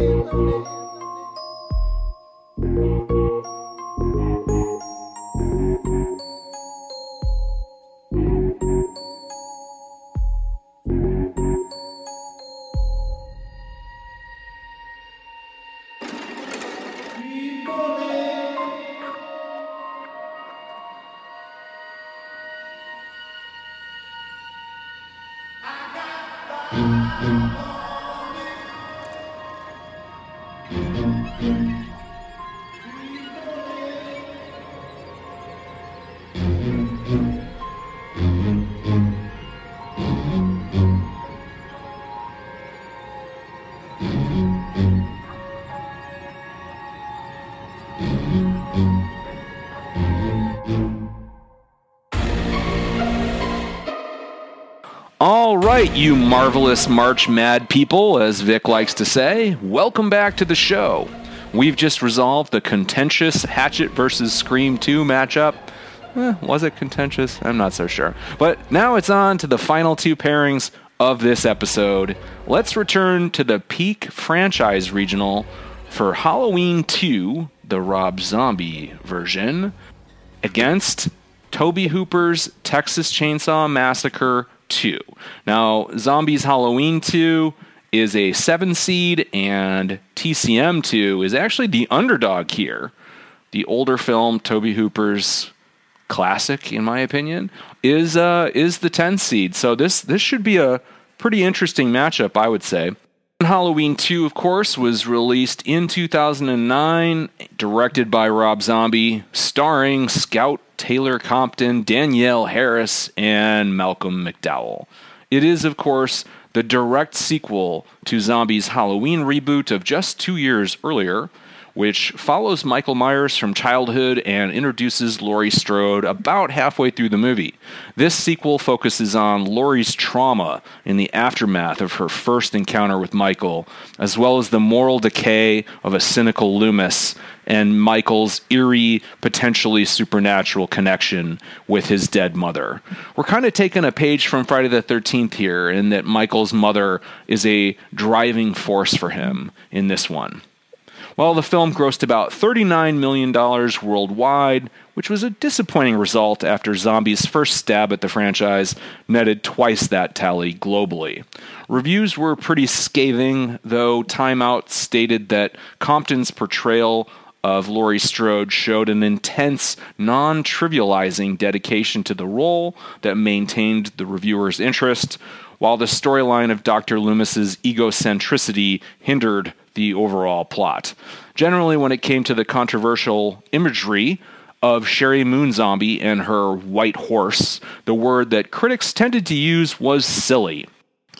All right, you marvelous March Mad people, as Vic likes to say, welcome back to the show. We've just resolved the contentious Hatchet versus Scream 2 matchup. Eh, was it contentious? I'm not so sure. But now it's on to the final two pairings of this episode. Let's return to the peak franchise regional for Halloween 2, the Rob Zombie version, against Tobe Hooper's Texas Chainsaw Massacre 2. Now, Zombies Halloween 2 is a 7 seed, and TCM 2 is actually the underdog here. The older film, Tobe Hooper's classic, in my opinion, is uh, is the 10 seed. So this this should be a pretty interesting matchup, I would say. Halloween 2, of course, was released in 2009, directed by Rob Zombie, starring Scout Taylor Compton, Danielle Harris, and Malcolm McDowell. It is, of course, the direct sequel to Zombie's Halloween reboot of just two years earlier, which follows Michael Myers from childhood and introduces Laurie Strode about halfway through the movie. This sequel focuses on Laurie's trauma in the aftermath of her first encounter with Michael, as well as the moral decay of a cynical Loomis and Michael's eerie, potentially supernatural connection with his dead mother. We're kind of taking a page from Friday the 13th here, in that Michael's mother is a driving force for him in this one. Well, the film grossed about $39 million worldwide, which was a disappointing result after Zombie's first stab at the franchise netted twice that tally globally. Reviews were pretty scathing, though Time Out stated that Compton's portrayal of Laurie Strode showed an intense, non trivializing dedication to the role that maintained the reviewer's interest, while the storyline of Dr. Loomis's egocentricity hindered the overall plot. Generally, when it came to the controversial imagery of Sheri Moon Zombie and her white horse, the word that critics tended to use was silly.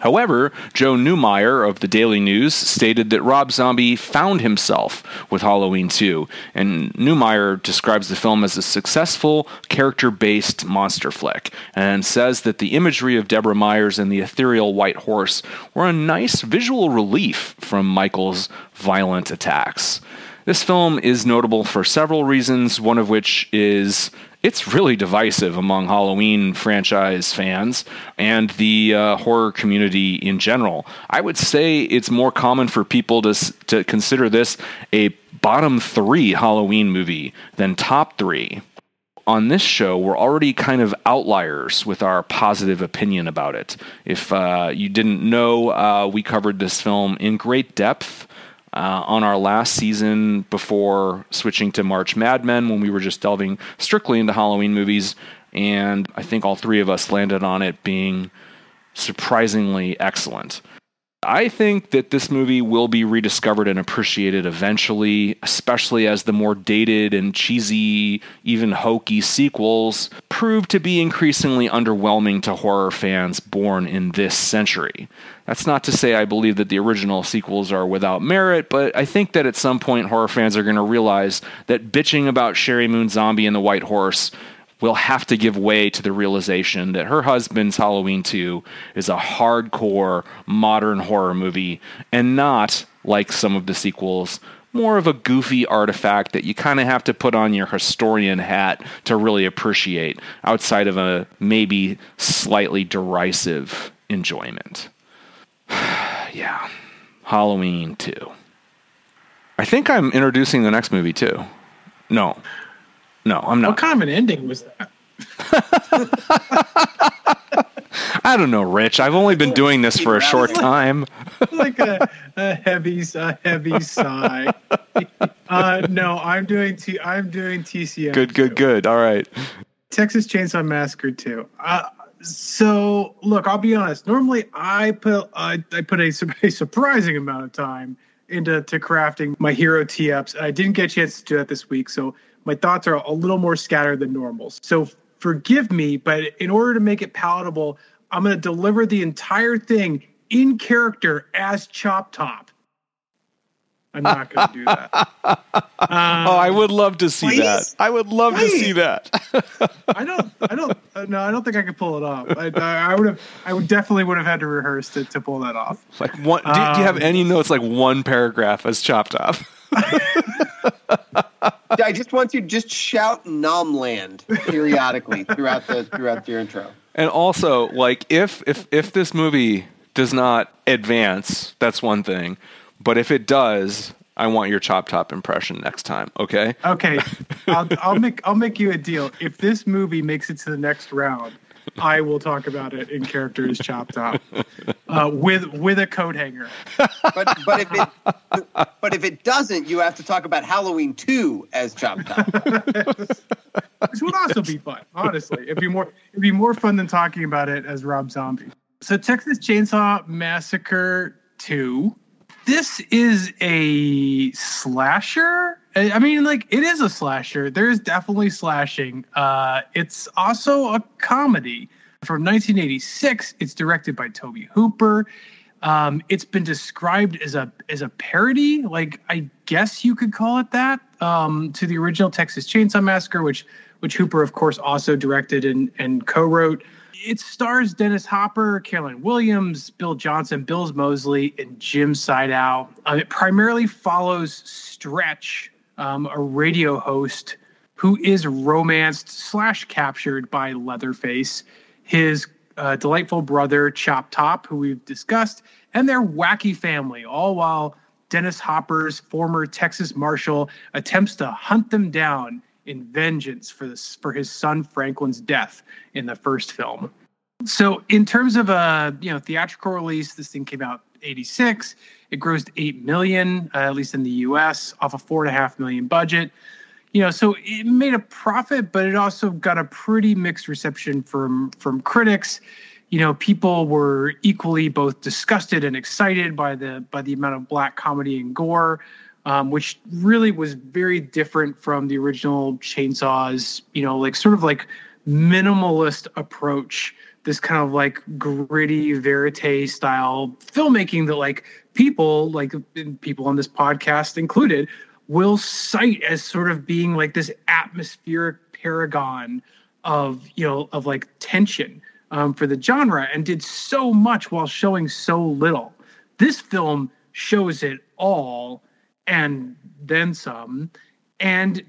However, Joe Neumaier of the Daily News stated that Rob Zombie found himself with Halloween 2, and Neumaier describes the film as a successful, character based monster flick, and says that the imagery of Deborah Myers and the ethereal white horse were a nice visual relief from Michael's violent attacks. This film is notable for several reasons, one of which is it's really divisive among Halloween franchise fans and the uh, horror community in general. I would say it's more common for people to to consider this a bottom three Halloween movie than top three. On this show, we're already kind of outliers with our positive opinion about it. If uh, you didn't know, uh, we covered this film in great depth uh, on our last season before switching to March Mad Men when we were just delving strictly into Halloween movies. And I think all three of us landed on it being surprisingly excellent. I think that this movie will be rediscovered and appreciated eventually, especially as the more dated and cheesy, even hokey sequels prove to be increasingly underwhelming to horror fans born in this century. That's not to say I believe that the original sequels are without merit, but I think that at some point horror fans are going to realize that bitching about Sheri Moon Zombie and the White Horse will have to give way to the realization that her husband's Halloween 2 is a hardcore modern horror movie and not like some of the sequels more of a goofy artifact that you kind of have to put on your historian hat to really appreciate outside of a maybe slightly derisive enjoyment. yeah. Halloween 2. I think I'm introducing the next movie too. No, no, I'm not. What kind of an ending was that? I don't know, Rich. I've only been doing this for a short time. like a, a heavy, a heavy sigh. Uh, no, I'm doing T. I'm doing TCM. Good, good, good. All right. Texas Chainsaw Massacre too. Uh, so look, I'll be honest. Normally, I put I, I put a, a, surprising amount of time into to crafting my hero T ups. I didn't get a chance to do that this week, so my thoughts are a little more scattered than normal. So forgive me, but in order to make it palatable, I'm going to deliver the entire thing in character as Chop Top. I'm not going to do that. Um, oh, I would love to see please? that. I would love please. to see that. I don't. I don't. Uh, no, I don't think I could pull it off. I, I, would have. I would definitely would have had to rehearse to, to pull that off. Like one. Do, um, do you have um, any notes? Like one paragraph as Chop Top. I just want you to just shout "Nomland" periodically throughout the throughout your intro. And also, like if if if this movie does not advance, that's one thing. But if it does, I want your chop top impression next time. Okay. Okay. I'll, I'll make I'll make you a deal. If this movie makes it to the next round, I will talk about it in characters Chop Top uh, with with a coat hanger. But but if it but if it doesn't, you have to talk about Halloween two as Chop Top. Which would also be fun. Honestly, it'd be more it'd be more fun than talking about it as Rob Zombie. So Texas Chainsaw Massacre two. This is a slasher I mean, like it is a slasher. There's definitely slashing. Uh, it's also a comedy from 1986. It's directed by Tobe Hooper. Um, it's been described as a as a parody, like I guess you could call it that, um, to the original Texas Chainsaw Massacre, which which Hooper, of course, also directed and and co-wrote. It stars Dennis Hopper, Caroline Williams, Bill Johnson, Bills Moseley, and Jim Siedow. Uh, it primarily follows Stretch, um, a radio host who is romanced slash captured by Leatherface, his uh, delightful brother Chop Top, who we've discussed, and their wacky family, all while Dennis Hopper's former Texas Marshal attempts to hunt them down in vengeance for this for his son Franklin's death in the first film. So, in terms of a you know theatrical release, this thing came out '86. It grossed eight million, uh, at least in the U.S., off a four and a half million budget. You know, so it made a profit, but it also got a pretty mixed reception from from critics. You know, people were equally both disgusted and excited by the by the amount of black comedy and gore, um, which really was very different from the original Chainsaws. You know, like sort of like minimalist approach this kind of like gritty verite style filmmaking that like people like people on this podcast included will cite as sort of being like this atmospheric paragon of you know of like tension um, for the genre and did so much while showing so little this film shows it all and then some and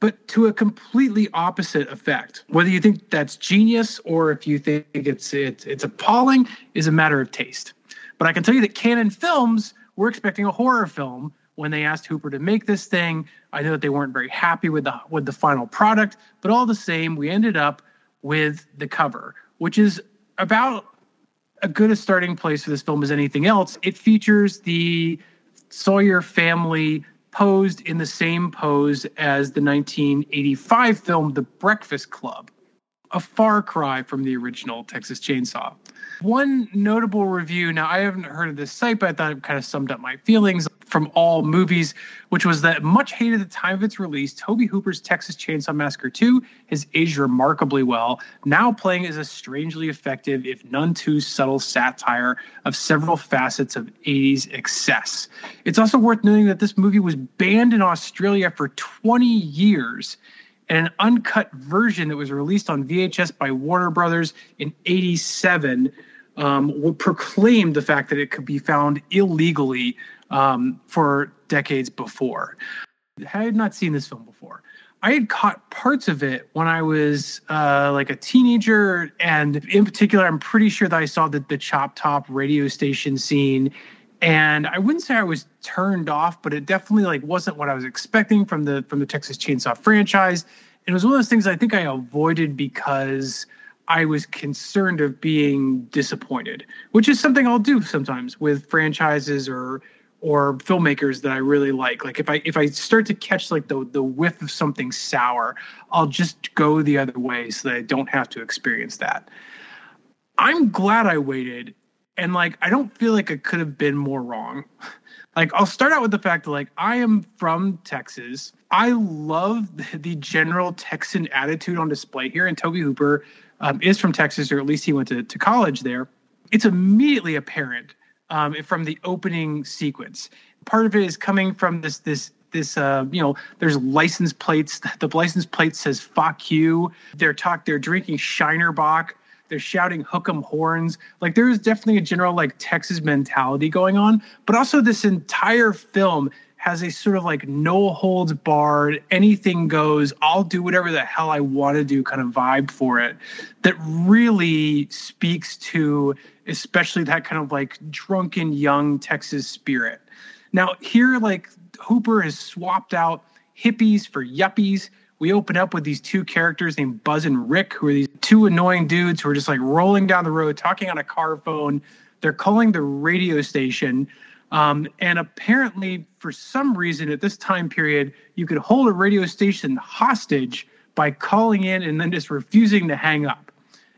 but to a completely opposite effect. Whether you think that's genius or if you think it's it's, it's appalling is a matter of taste. But I can tell you that Cannon Films were expecting a horror film when they asked Hooper to make this thing. I know that they weren't very happy with the with the final product, but all the same, we ended up with the cover, which is about a good a starting place for this film as anything else. It features the Sawyer family posed in the same pose as the 1985 film The Breakfast Club, a far cry from the original Texas Chainsaw. One notable review, now I haven't heard of this site, but I thought it kind of summed up my feelings from all movies, which was that much hated at the time of its release, Tobe Hooper's Texas Chainsaw Massacre 2 has aged remarkably well, now playing as a strangely effective, if none too subtle satire of several facets of 80s excess. It's also worth noting that this movie was banned in Australia for 20 years and an uncut version that was released on VHS by Warner Brothers in 87 um, proclaim the fact that it could be found illegally um, for decades before. I had not seen this film before. I had caught parts of it when I was uh, like a teenager, and in particular, I'm pretty sure that I saw the, the Chop Top radio station scene and I wouldn't say I was turned off, but it definitely like wasn't what I was expecting from the from the Texas Chainsaw franchise. It was one of those things I think I avoided because I was concerned of being disappointed, which is something I'll do sometimes with franchises or or filmmakers that I really like. Like if I if I start to catch like the the whiff of something sour, I'll just go the other way so that I don't have to experience that. I'm glad I waited and like I don't feel like I could have been more wrong. Like I'll start out with the fact that like I am from Texas. I love the general Texan attitude on display here, and Toby Hooper um, is from Texas, or at least he went to, to college there. It's immediately apparent um, from the opening sequence. Part of it is coming from this this this uh, you know there's license plates. The license plate says "fuck you." They're talk. They're drinking Shiner Bock they're shouting hook 'em horns. Like there is definitely a general like Texas mentality going on, but also this entire film has a sort of like no holds barred, anything goes, I'll do whatever the hell I want to do kind of vibe for it that really speaks to especially that kind of like drunken young Texas spirit. Now, here, like Hooper has swapped out hippies for yuppies we open up with these two characters named Buzz and Rick, who are these two annoying dudes who are just like rolling down the road, talking on a car phone. They're calling the radio station. Um, and apparently, for some reason, at this time period, you could hold a radio station hostage by calling in and then just refusing to hang up.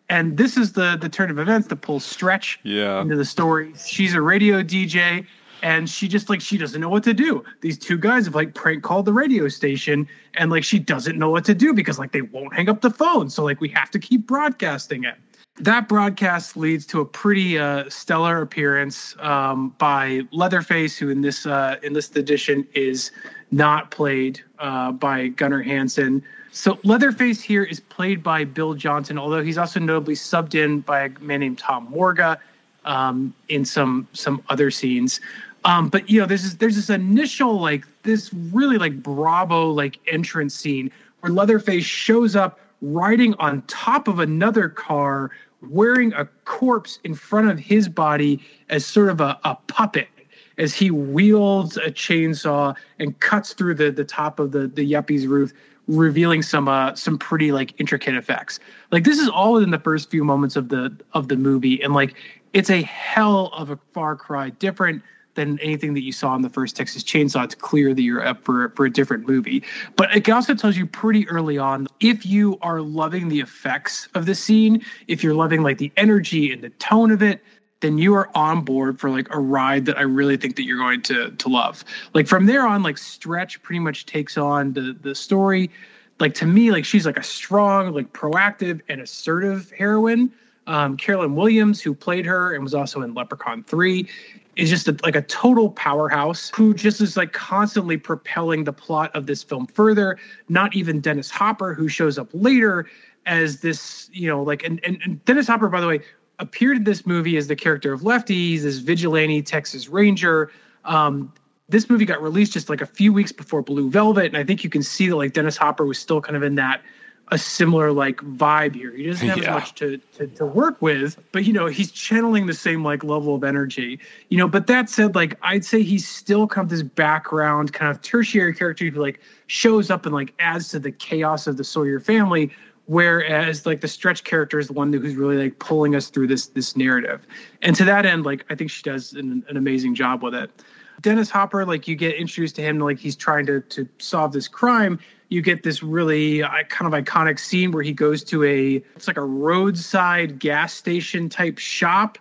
And this is the the turn of events that pulls Stretch yeah. into the story. She's a radio DJ and she just like she doesn't know what to do. These two guys have like prank called the radio station and like she doesn't know what to do because like they won't hang up the phone. So like we have to keep broadcasting it. That broadcast leads to a pretty uh, stellar appearance um, by Leatherface, who in this uh, in this edition is not played uh, by Gunnar Hansen. So Leatherface here is played by Bill Johnson, although he's also notably subbed in by a man named Tom Morga um, in some some other scenes. Um, but you know, there's this, there's this initial like this really like Bravo like entrance scene where Leatherface shows up riding on top of another car, wearing a corpse in front of his body as sort of a, a puppet as he wields a chainsaw and cuts through the the top of the the yuppie's roof revealing some uh some pretty like intricate effects like this is all within the first few moments of the of the movie and like it's a hell of a far cry different than anything that you saw in the first Texas Chainsaw. It's clear that you're up for, for a different movie. But it also tells you pretty early on if you are loving the effects of the scene, if you're loving like the energy and the tone of it, then you are on board for like a ride that I really think that you're going to to love. Like from there on, like Stretch pretty much takes on the the story. Like to me, like she's like a strong, like proactive and assertive heroine. Um, Caroline Williams, who played her and was also in Leprechaun 3, is just a, like a total powerhouse who just is like constantly propelling the plot of this film further. Not even Dennis Hopper, who shows up later as this, you know, like, and, and, and Dennis Hopper, by the way, appeared in this movie as the character of Lefty. He's this vigilante Texas Ranger. Um, this movie got released just like a few weeks before Blue Velvet, and I think you can see that like Dennis Hopper was still kind of in that a similar like vibe here. He doesn't have yeah. as much to, to, to work with, but you know, he's channeling the same like level of energy. You know, but that said, like I'd say he's still kind of this background kind of tertiary character who like shows up and like adds to the chaos of the Sawyer family. Whereas like the stretch character is the one who's really like pulling us through this this narrative. And to that end, like I think she does an, an amazing job with it. Dennis Hopper, like you get introduced to him, like he's trying to to solve this crime, you get this really uh, kind of iconic scene where he goes to a it's like a roadside gas station type shop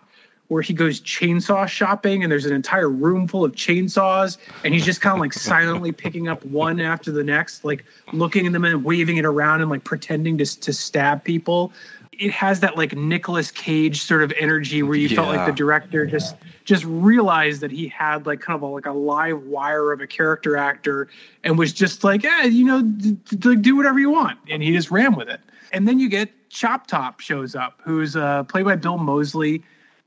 where he goes chainsaw shopping and there's an entire room full of chainsaws and he's just kind of like silently picking up one after the next like looking at them and waving it around and like pretending to, to stab people it has that like Nicolas Cage sort of energy where you yeah. felt like the director just just realized that he had like kind of a, like a live wire of a character actor and was just like, yeah, you know, d- d- do whatever you want, and he just ran with it. And then you get Chop Top shows up, who's uh, played by Bill Moseley.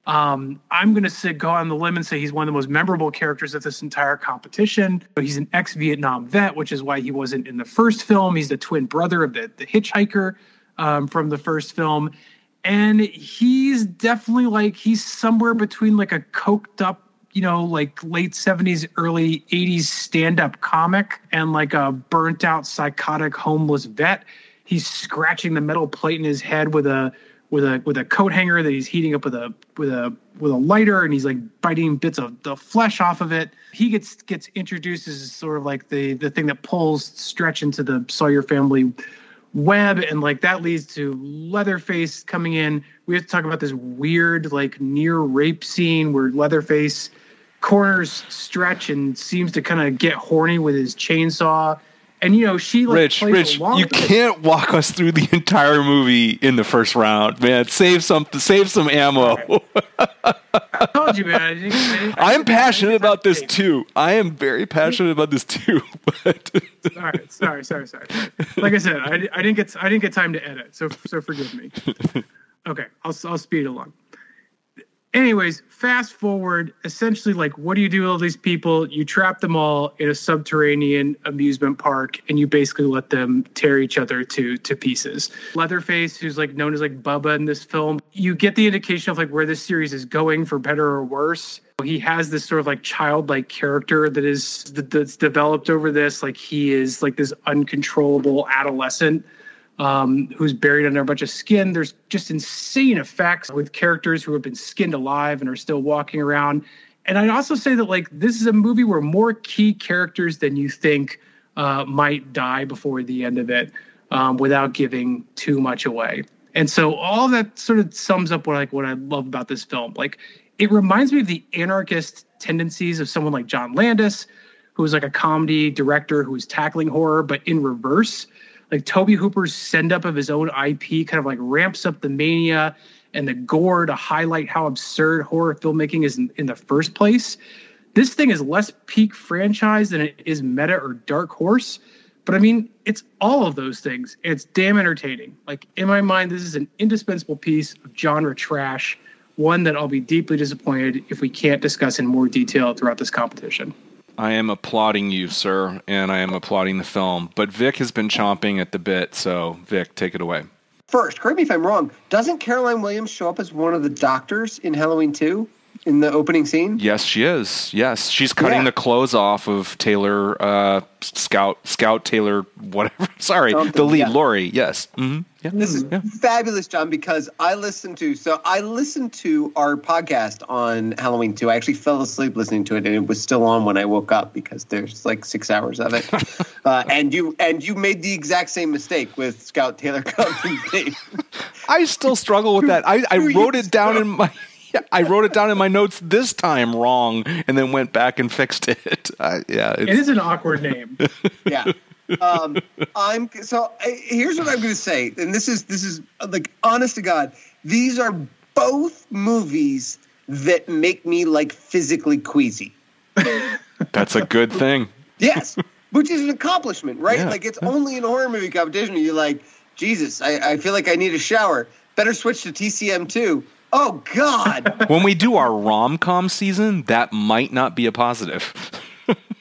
Um, I'm going to go on the limb and say he's one of the most memorable characters of this entire competition. He's an ex-Vietnam vet, which is why he wasn't in the first film. He's the twin brother of the, the hitchhiker um, from the first film. And he's definitely like, he's somewhere between like a coked up you know, like late 70s, early 80s stand up comic and like a burnt out, psychotic, homeless vet. He's scratching the metal plate in his head with a with a with a coat hanger that he's heating up with a with a with a lighter and he's like biting bits of the flesh off of it. He gets gets introduced as sort of like the the thing that pulls Stretch into the Sawyer family web and like that leads to Leatherface coming in. We have to talk about this weird like near rape scene where Leatherface corners Stretch and seems to kind of get horny with his chainsaw and you know she like Rich, Rich, you can't walk us through the entire movie in the first round, man. Save some, save some ammo. I told you, man. I didn't, I didn't, I am passionate about this too. I am very passionate about this too. But sorry, sorry, sorry, sorry. Like I said, I, I didn't get, I didn't get time to edit, so so forgive me. Okay, I'll I'll speed along anyways, fast forward. Essentially, like, what do you do with all these people? You trap them all in a subterranean amusement park, and you basically let them tear each other to to pieces. Leatherface, who's like known as like Bubba in this film, you get the indication of like where this series is going for better or worse. He has this sort of like childlike character that is that's developed over this. Like he is like this uncontrollable adolescent um, who's buried under a bunch of skin. There's just insane effects with characters who have been skinned alive and are still walking around. And I'd also say that like this is a movie where more key characters than you think uh, might die before the end of it, um, without giving too much away. And so all that sort of sums up what like what I love about this film. Like it reminds me of the anarchist tendencies of someone like John Landis, who was like a comedy director who was tackling horror, but in reverse like Tobe Hooper's send up of his own IP kind of like ramps up the mania and the gore to highlight how absurd horror filmmaking is in, in the first place. This thing is less peak franchise than it is meta or dark horse. But I mean, it's all of those things. It's damn entertaining. Like in my mind, this is an indispensable piece of genre trash, one that I'll be deeply disappointed if we can't discuss in more detail throughout this competition. I am applauding you, sir, and I am applauding the film. But Vic has been chomping at the bit, so Vic, take it away. First, correct me if I'm wrong. Doesn't Caroline Williams show up as one of the doctors in Halloween 2? in the opening scene? Yes, she is. Yes, she's cutting yeah. the clothes off of Taylor uh, Scout Scout Taylor whatever. Sorry, Something, the lead yeah. Laurie. Yes. Mm-hmm. Yeah. This is yeah. fabulous, John, because I listened to so I listened to our podcast on Halloween too. I actually fell asleep listening to it, and it was still on when I woke up because there's like six hours of it. uh, and you and you made the exact same mistake with Scout Taylor Compton. I still struggle with that. I, I wrote it down in my I wrote it down in my notes this time wrong, and then went back and fixed it. Uh, yeah, it is an awkward name. yeah. Um, I'm so. I, here's what I'm going to say, and this is this is like honest to God. These are both movies that make me like physically queasy. That's a good thing. Yes, which is an accomplishment, right? Yeah. Like it's only in horror movie competition. You're like, Jesus, I, I feel like I need a shower. Better switch to TCM two Oh God! when we do our rom com season, that might not be a positive.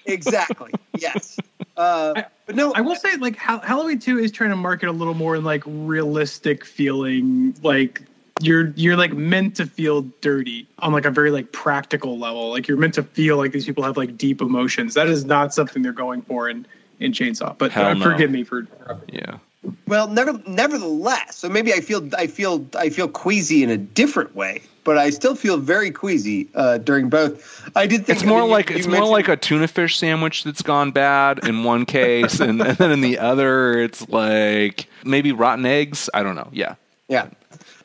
Exactly. Yes. Uh, but no, I will say like Halloween Two is trying to market a little more in like realistic feeling, like you're you're like meant to feel dirty on like a very like practical level. Like you're meant to feel like these people have like deep emotions. That is not something they're going for in in Chainsaw. But uh, no. forgive me for yeah. Well, never, nevertheless, so maybe I feel I feel I feel queasy in a different way, but I still feel very queasy uh, during both. I did think it's more mean, like you, it's you more like a tuna fish sandwich that's gone bad in one case, and, and then in the other, it's like maybe rotten eggs. I don't know. Yeah, yeah.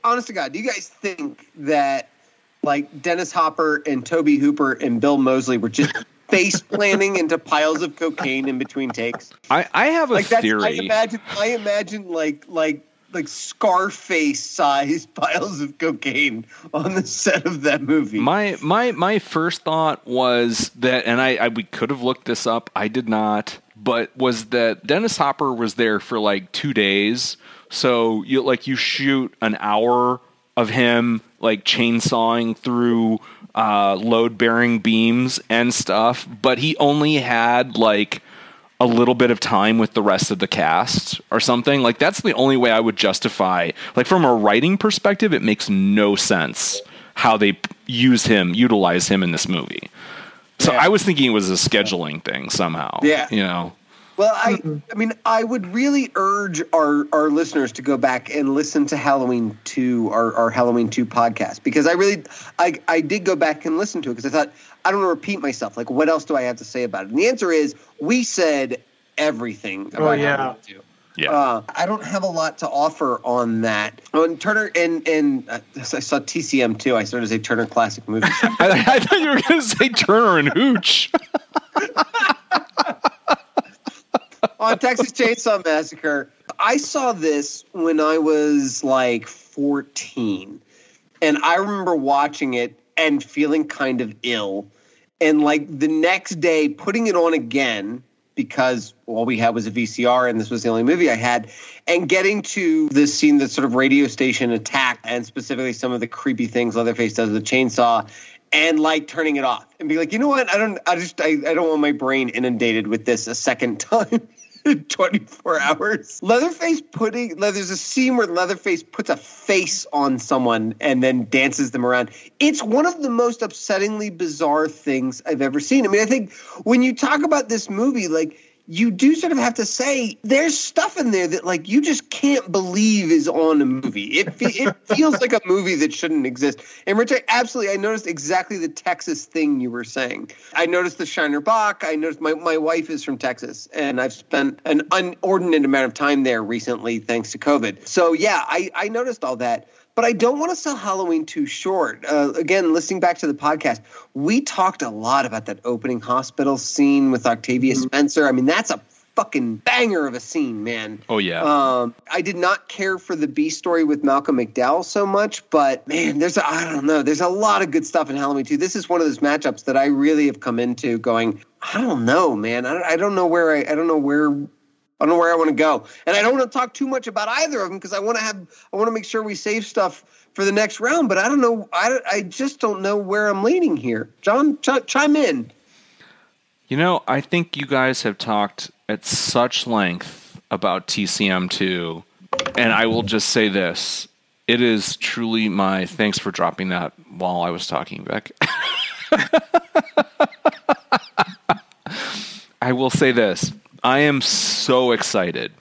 Honest to God, do you guys think that like Dennis Hopper and Tobe Hooper and Bill Moseley were just face planting into piles of cocaine in between takes. I, I have a like theory. I imagine I imagine like like like Scarface sized piles of cocaine on the set of that movie. My my my first thought was that, and I, I we could have looked this up. I did not, but was that Dennis Hopper was there for like two days. So you like you shoot an hour of him like chainsawing through uh, load bearing beams and stuff, but he only had like a little bit of time with the rest of the cast or something. Like that's the only way I would justify. Like from a writing perspective, it makes no sense how they use him, utilize him in this movie. So Yeah. I was thinking it was a scheduling thing somehow. Yeah. You know. Well, I, I mean, I would really urge our, our listeners to go back and listen to Halloween two, our, our Halloween two podcast, because I really, I, I did go back and listen to it because I thought I don't want to repeat myself. Like, what else do I have to say about it? And the answer is, we said everything about Oh, yeah. Halloween two. Yeah. Uh, I don't have a lot to offer on that. On Turner and and uh, I saw TCM too. I started to say Turner Classic Movies. I, I thought you were going to say Turner and Hooch. on Texas Chainsaw Massacre. I saw this when I was like 14. And I remember watching it and feeling kind of ill. And like the next day, putting it on again because all we had was a VCR and this was the only movie I had. And getting to this scene, that sort of radio station attack, and specifically some of the creepy things Leatherface does with the chainsaw, and like turning it off and be like, you know what? I don't, I just, I, I don't want my brain inundated with this a second time. in 24 hours. Leatherface putting, there's a scene where Leatherface puts a face on someone and then dances them around. It's one of the most upsettingly bizarre things I've ever seen. I mean, I think when you talk about this movie, like, you do sort of have to say there's stuff in there that like you just can't believe is on a movie. It fe- it feels like a movie that shouldn't exist. And Rich, I absolutely I noticed exactly the Texas thing you were saying. I noticed the Shiner Bock. I noticed my my wife is from Texas, and I've spent an inordinate amount of time there recently thanks to COVID. So yeah, I I noticed all that. But I don't want to sell Halloween too short. Uh, again, listening back to the podcast, we talked a lot about that opening hospital scene with Octavia Spencer. I mean, that's a fucking banger of a scene, man. Oh, yeah. Um, I did not care for the B story with Malcolm McDowell so much, but man, there's a, I don't know, there's a lot of good stuff in Halloween too. This is one of those matchups that I really have come into going. I don't know, man. I don't, I don't know where I, I don't know where. I don't know where I want to go, and I don't want to talk too much about either of them because I want to have I want to make sure we save stuff for the next round. But I don't know. I, I just don't know where I'm leaning here. John, ch- chime in. You know, I think you guys have talked at such length about TCM2, and I will just say this. It is truly my thanks for dropping that while I was talking, Beck. I will say this. I am so excited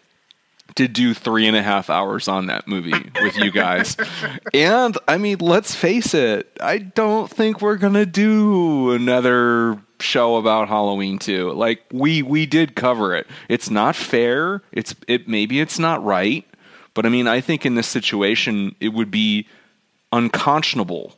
to do three and a half hours on that movie with you guys. and I mean, let's face it, I don't think we're gonna do another show about Halloween 2. Like we we did cover it. It's not fair. It's it maybe it's not right. But I mean, I think in this situation it would be unconscionable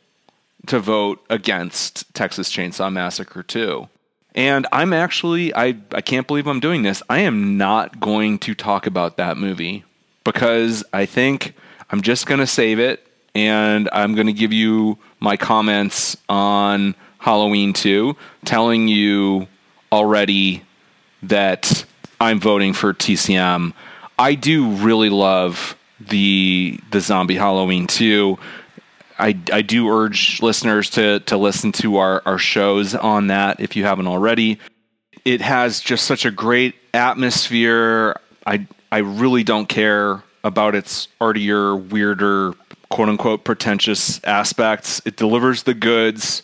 to vote against Texas Chainsaw Massacre 2. And I'm actually I I can't believe I'm doing this. I am not going to talk about that movie because I think I'm just going to save it and I'm going to give you my comments on Halloween 2 telling you already that I'm voting for TCM. I do really love the the zombie Halloween 2. I, I do urge listeners to to listen to our, our shows on that if you haven't already. It has just such a great atmosphere. I I really don't care about its artier, weirder, quote unquote pretentious aspects. It delivers the goods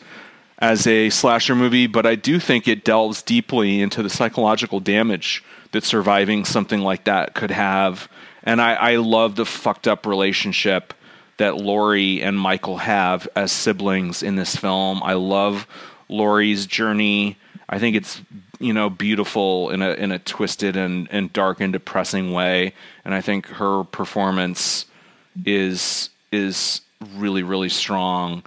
as a slasher movie, but I do think it delves deeply into the psychological damage that surviving something like that could have. And I, I love the fucked up relationship that Laurie and Michael have as siblings in this film. I love Laurie's journey. I think it's you know beautiful in a in a twisted and, and dark and depressing way. And I think her performance is is really really strong.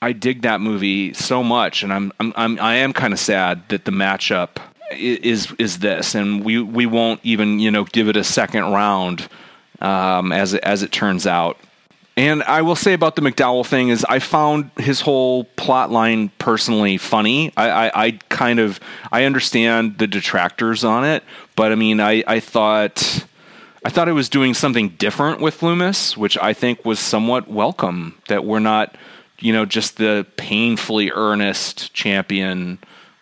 I dig that movie so much, and I'm I'm, I'm I am kind of sad that the matchup is is this, and we we won't even you know give it a second round um, as as it turns out. And I will say about the McDowell thing is I found his whole plot line personally funny. I, I, I kind of I understand the detractors on it, but I mean I, I thought I thought it was doing something different with Loomis, which I think was somewhat welcome. That we're not, you know, just the painfully earnest champion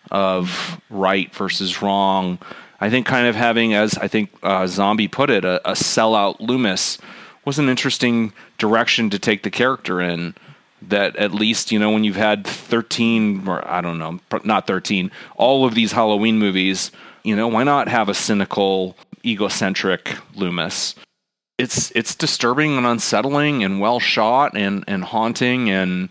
of right versus wrong. I think kind of having, as I think uh, Zombie put it, a, a sellout Loomis was an interesting direction to take the character in. that at least you know when you've had 13 or I don't know, not 13, all of these Halloween movies, you know, why not have a cynical, egocentric Loomis? It's it's disturbing and unsettling and well shot and and haunting and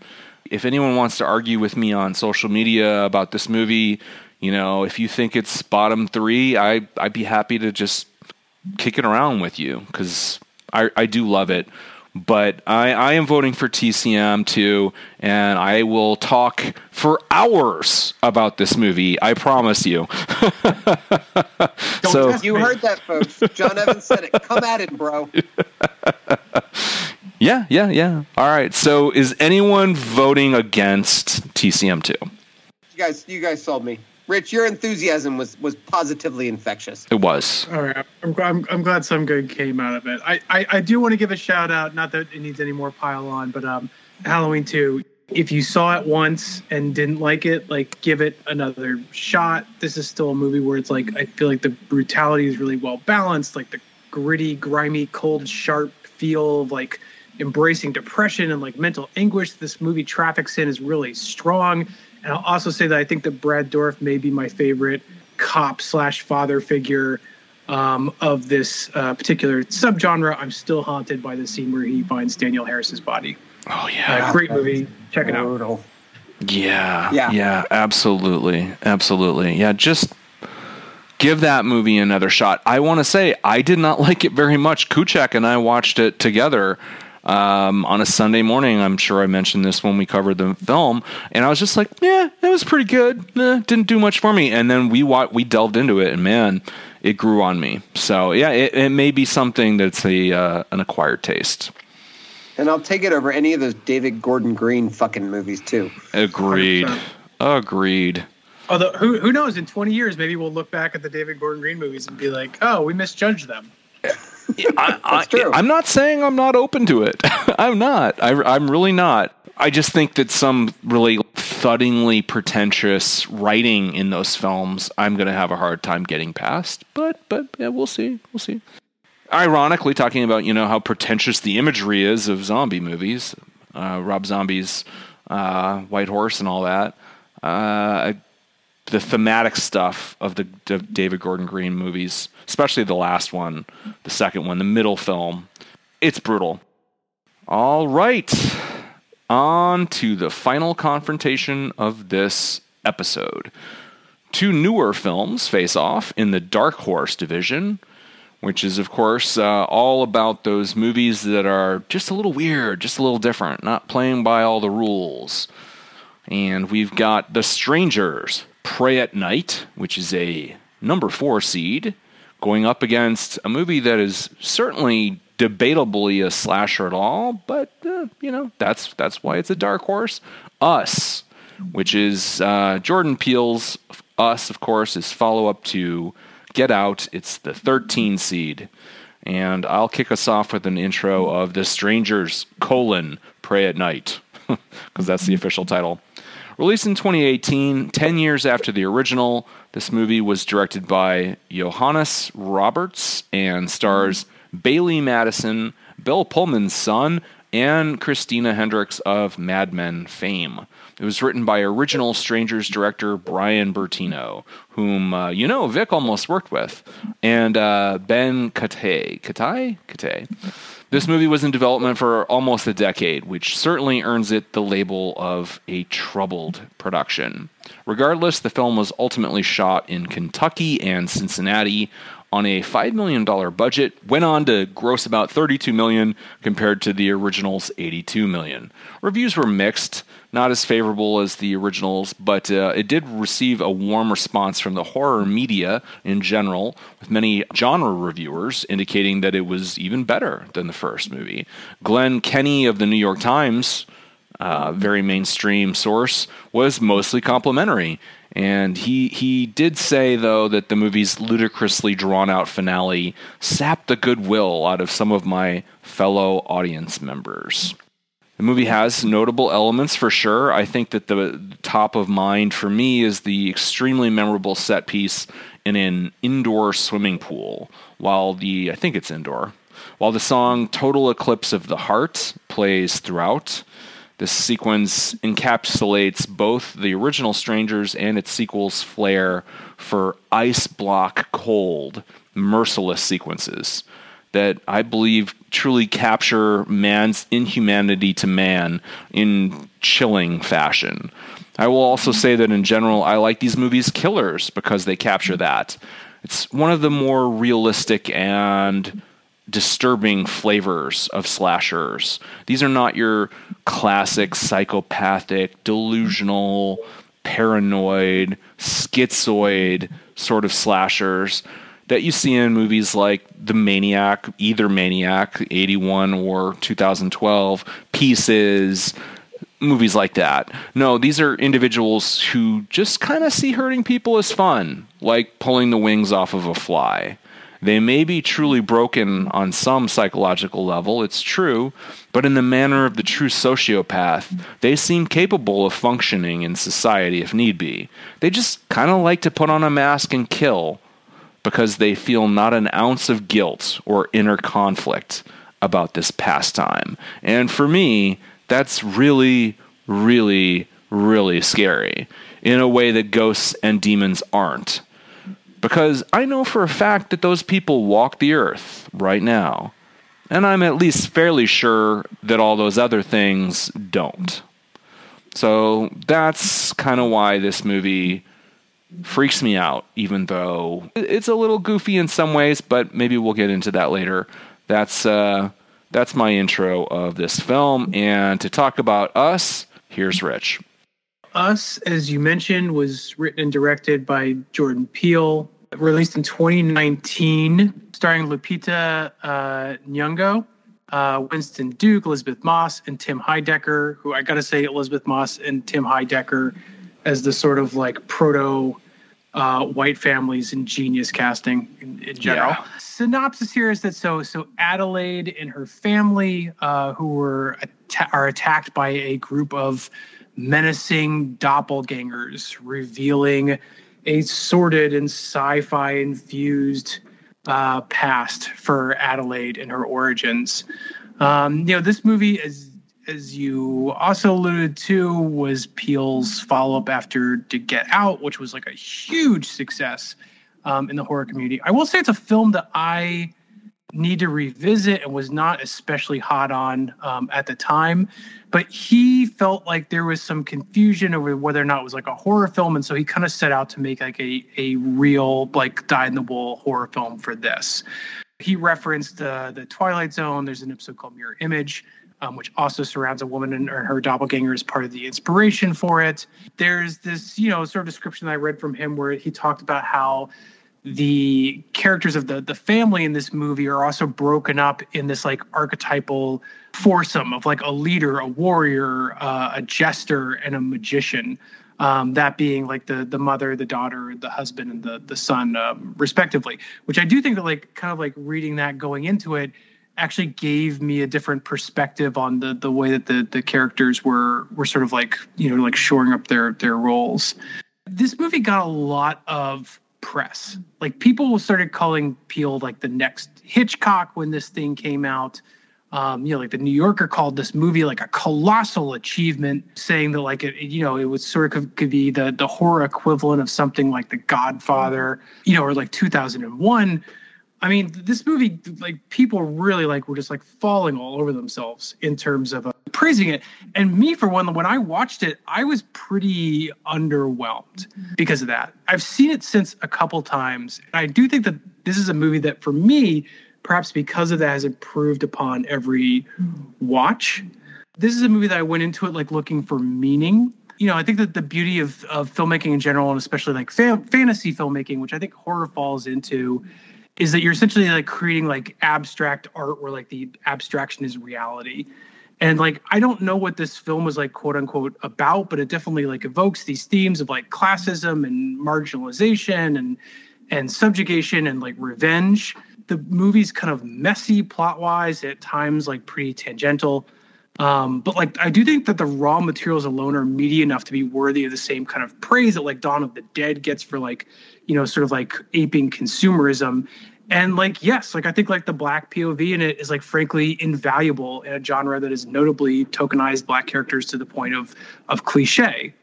if anyone wants to argue with me on social media about this movie, you know, if you think it's bottom 3, I I'd be happy to just kick it around with you cuz I I do love it but I, I, am voting for TCM too, and I will talk for hours about this movie. I promise you. so you heard that, folks. John Evans said it. Come at it, bro. yeah, yeah, yeah. All right. So, is anyone voting against TCM two? You guys, you guys sold me. Rich, your enthusiasm was was positively infectious. It was. All right, I'm, I'm, I'm glad some good came out of it. I, I, I do want to give a shout out. Not that it needs any more pile on, but um, Halloween two. If you saw it once and didn't like it, like give it another shot. This is still a movie where it's like I feel like the brutality is really well balanced. Like the gritty, grimy, cold, sharp feel of like embracing depression and like mental anguish this movie traffics in is really strong and I'll also say that I think that Brad Dourif may be my favorite cop slash father figure um, of this uh, particular subgenre. I'm still haunted by the scene where he finds Danielle Harris's body. Oh yeah, uh, great movie. Check it out. Yeah, yeah, yeah, absolutely, absolutely. Yeah, just give that movie another shot. I want to say I did not like it very much. Kuchek and I watched it together um, on a Sunday morning. I'm sure I mentioned this when we covered the film, and I was just like, "Yeah, it was pretty good. Eh, didn't do much for me." And then we wa- we delved into it, and man, it grew on me. So yeah, it, it may be something that's a uh, an acquired taste. And I'll take it over any of those David Gordon Green fucking movies too. Agreed. 100%. Agreed. Although who who knows? In 20 years, maybe we'll look back at the David Gordon Green movies and be like, "Oh, we misjudged them." I, That's true. I, am not saying I'm not open to it. I'm not. I, I'm really not. I just think that some really thuddingly pretentious writing in those films, I'm going to have a hard time getting past. But but yeah, we'll see. We'll see. Ironically, talking about you know how pretentious the imagery is of zombie movies, uh, Rob Zombie's uh, White Horse and all that. Uh, the thematic stuff of the David Gordon Green movies, especially the last one, the second one, the middle film. It's brutal. All right. On to the final confrontation of this episode. Two newer films face off in the Dark Horse division, which is, of course, uh, all about those movies that are just a little weird, just a little different, not playing by all the rules. And we've got The Strangers, Prey at Night, which is a number four seed, going up against a movie that is certainly debatably a slasher at all, but uh, you know that's that's why it's a dark horse. Us, which is uh, Jordan Peele's Us, of course, is follow up to Get Out. It's the 13 seed, and I'll kick us off with an intro of The Strangers: colon Prey at Night, because that's the official title. Released in 2018, 10 years after the original, this movie was directed by Johannes Roberts and stars Bailee Madison, Bill Pullman's son, and Christina Hendricks of Mad Men fame. It was written by original Strangers director Brian Bertino, whom uh, you know Vic almost worked with, and uh, Ben Kate. Kate? Kate. This movie was in development for almost a decade, which certainly earns it the label of a troubled production. Regardless, the film was ultimately shot in Kentucky and Cincinnati on a $5 million budget, went on to gross about 32 million compared to the original's 82 million. Reviews were mixed, not as favorable as the originals, but uh, it did receive a warm response from the horror media in general, with many genre reviewers indicating that it was even better than the first movie. Glenn Kenny of the New York Times, uh, very mainstream source, was mostly complimentary. And he he did say though that the movie's ludicrously drawn out finale sapped the goodwill out of some of my fellow audience members. The movie has notable elements for sure. I think that the top of mind for me is the extremely memorable set piece in an indoor swimming pool. While the, I think it's indoor, while the song Total Eclipse of the Heart plays throughout, This sequence encapsulates both the original Strangers and its sequel's flair for ice block cold, merciless sequences that I believe truly capture man's inhumanity to man in chilling fashion. I will also say that in general, I like these movies killers because they capture that. It's one of the more realistic and disturbing flavors of slashers. These are not your classic psychopathic, delusional, paranoid, schizoid sort of slashers that you see in movies like The Maniac, either Maniac 81 or 2012, Pieces, movies like that. No, these are individuals who just kind of see hurting people as fun, like pulling the wings off of a fly. They may be truly broken on some psychological level, it's true, but in the manner of the true sociopath, they seem capable of functioning in society if need be. They just kind of like to put on a mask and kill because they feel not an ounce of guilt or inner conflict about this pastime. And for me, that's really, really, really scary in a way that ghosts and demons aren't. Because I know for a fact that those people walk the earth right now. And I'm at least fairly sure that all those other things don't. So that's kind of why this movie freaks me out, even though it's a little goofy in some ways, but maybe we'll get into that later. That's uh, that's my intro of this film. And to talk about us, here's Rich. Us, as you mentioned, was written and directed by Jordan Peele, released in 2019, starring Lupita uh, Nyong'o, uh, Winston Duke, Elisabeth Moss, and Tim Heidecker. Who I gotta say, Elisabeth Moss and Tim Heidecker as the sort of like proto uh, white families and genius casting in, in general. Yeah. Synopsis here is that so so Adelaide and her family, uh, who were are attacked by a group of menacing doppelgangers, revealing a sordid and sci-fi infused uh, past for Adelaide and her origins. Um, you know, this movie is as you also alluded to, was Peele's follow up after To Get Out, which was like a huge success um, in the horror community. I will say it's a film that I need to revisit and was not especially hot on um, at the time. But he felt like there was some confusion over whether or not it was like a horror film, and so he kind of set out to make like a a real like die in the wool horror film for this. He referenced uh, the Twilight Zone. There's an episode called Mirror Image um, which also surrounds a woman and her doppelganger is part of the inspiration for it. There's this, you know, sort of description I read from him where he talked about how the characters of the the family in this movie are also broken up in this like archetypal foursome of like a leader, a warrior, uh, a jester, and a magician. Um, that being like the the mother, the daughter, the husband, and the the son, um, respectively. Which I do think that like kind of like reading that going into it actually gave me a different perspective on the the way that the the characters were were sort of like you know like shoring up their their roles. This movie got a lot of press. Like people started calling Peele like the next Hitchcock when this thing came out. Um, you know, like the New Yorker called this movie like a colossal achievement, saying that like it, you know, it was sort of could be the the horror equivalent of something like The Godfather, you know, or like 2001 I mean, this movie, like people really like were just like falling all over themselves in terms of uh, praising it. And me, for one, when I watched it, I was pretty underwhelmed because of that. I've seen it since a couple times. And I do think that this is a movie that, for me, perhaps because of that, has improved upon every watch. This is a movie that I went into it like looking for meaning. You know, I think that the beauty of, of filmmaking in general, and especially like fa- fantasy filmmaking, which I think horror falls into, is that you're essentially like creating like abstract art where like the abstraction is reality. And like i don't know what this film was like quote unquote about but it definitely like evokes these themes of like classism and marginalization and and subjugation and like revenge. The movie's kind of messy plot wise at times like pretty tangential. Um, but like I do think that the raw materials alone are meaty enough to be worthy of the same kind of praise that like Dawn of the Dead gets for like, you know, sort of like aping consumerism. And like, yes, like I think like the black POV in it is like frankly invaluable in a genre that is notably tokenized black characters to the point of of cliche.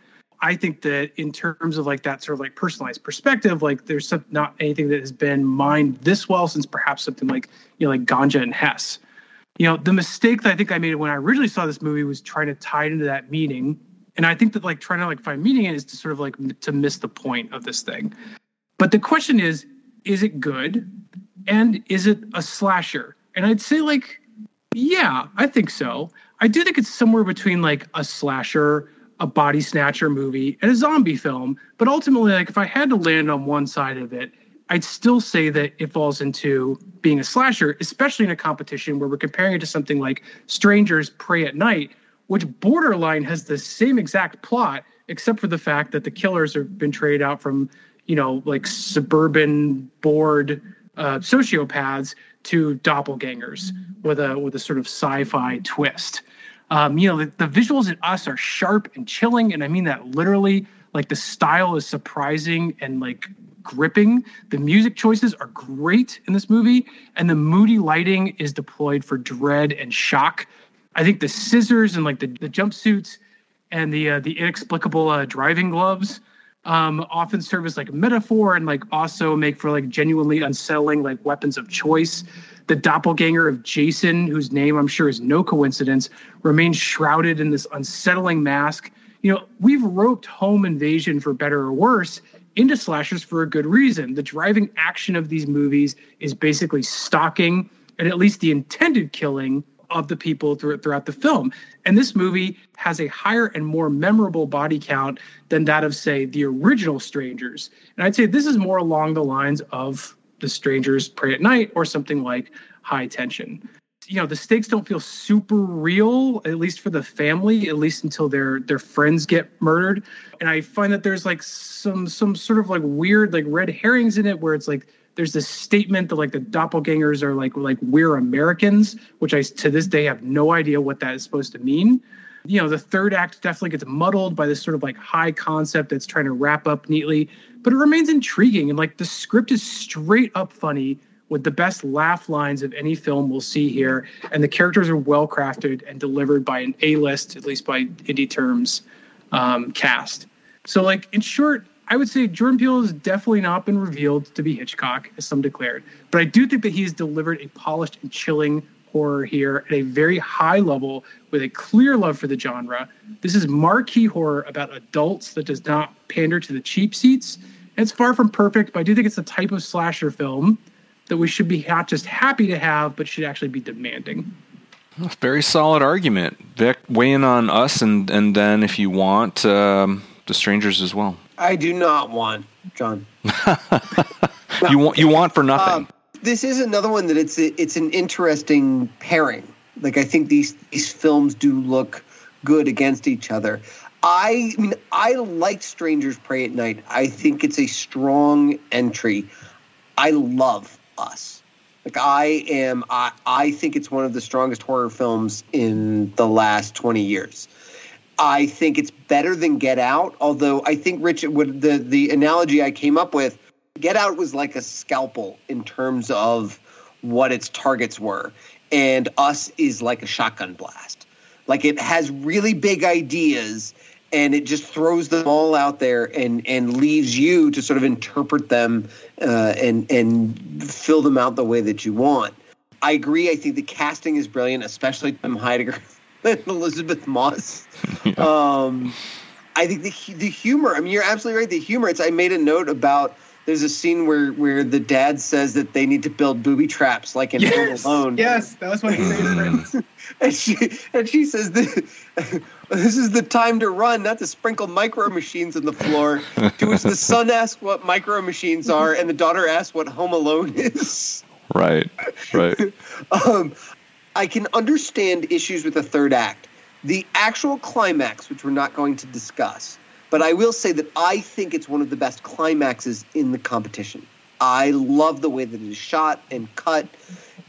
I think that in terms of like that sort of like personalized perspective, like there's some, not anything that has been mined this well since perhaps something like you know like Ganja and Hess. You know, the mistake that I think I made when I originally saw this movie was trying to tie it into that meaning, and I think that like trying to like find meaning in it is to sort of like to miss the point of this thing. But the question is, is it good, and is it a slasher? And I'd say like, yeah, I think so. I do think it's somewhere between like a slasher a body snatcher movie and a zombie film. But ultimately, like if I had to land on one side of it, I'd still say that it falls into being a slasher, especially in a competition where we're comparing it to something like Strangers Prey at Night, which borderline has the same exact plot, except for the fact that the killers have been traded out from, you know, like suburban bored uh, sociopaths to doppelgangers with a with a sort of sci-fi twist. Um, you know, the, the visuals in us are sharp and chilling, and I mean that literally. Like the style is surprising and like gripping. The music choices are great in this movie, and the moody lighting is deployed for dread and shock. I think the scissors and like the, the jumpsuits and the uh, the inexplicable uh, driving gloves um, often serve as like a metaphor and like also make for like genuinely unsettling like weapons of choice. The doppelganger of Jason, whose name I'm sure is no coincidence, remains shrouded in this unsettling mask. You know, we've roped home invasion for better or worse into slashers for a good reason. The driving action of these movies is basically stalking and at least the intended killing of the people throughout the film. And this movie has a higher and more memorable body count than that of, say, the original Strangers. And I'd say this is more along the lines of the strangers prey at night or something like high tension you know the stakes don't feel super real at least for the family at least until their their friends get murdered and i find that there's like some some sort of like weird like red herrings in it where it's like there's this statement that like the doppelgangers are like like we're americans which i to this day have no idea what that is supposed to mean. You know the third act definitely gets muddled by this sort of like high concept that's trying to wrap up neatly but it remains intriguing and like the script is straight up funny with the best laugh lines of any film we'll see here and the characters are well crafted and delivered by an a-list at least by indie terms um, cast. So like in short I would say Jordan Peele has definitely not been revealed to be Hitchcock, as some declared, but I do think that he's delivered a polished and chilling horror here at a very high level with a clear love for the genre. This is marquee horror about adults that does not pander to the cheap seats. And it's far from perfect, but I do think it's the type of slasher film that we should be not just happy to have, but should actually be demanding. Very solid argument. Vic, weigh in on us, and, and then if you want, um, the strangers as well. I do not want, John. you want you want for nothing. Um, this is another one that it's it's an interesting pairing. Like I think these these films do look good against each other. I, I mean, I like Strangers Prey at Night. I think it's a strong entry. I love Us. Like I am, I, I think it's one of the strongest horror films in the last twenty years. I think it's better than Get Out, although I think Richard, would the the analogy I came up with Get Out was like a scalpel in terms of what its targets were, and Us is like a shotgun blast. Like it has really big ideas and it just throws them all out there and and leaves you to sort of interpret them uh, and and fill them out the way that you want. I agree. I think the casting is brilliant, especially Tim Heidecker and Elisabeth Moss. Yeah. Um, I think the the humor. I mean, you're absolutely right. The humor. It's. I made a note about there's a scene where where the dad says that they need to build booby traps like in yes, Home Alone. Yes, that was my favorite. and she and she says this, this is the time to run, not to sprinkle micro machines in the floor. to which the son asks what micro machines are, and the daughter asks what Home Alone is. Right, right. um, I can understand issues with the third act. The actual climax, which we're not going to discuss, but I will say that I think it's one of the best climaxes in the competition. I love the way that it is shot and cut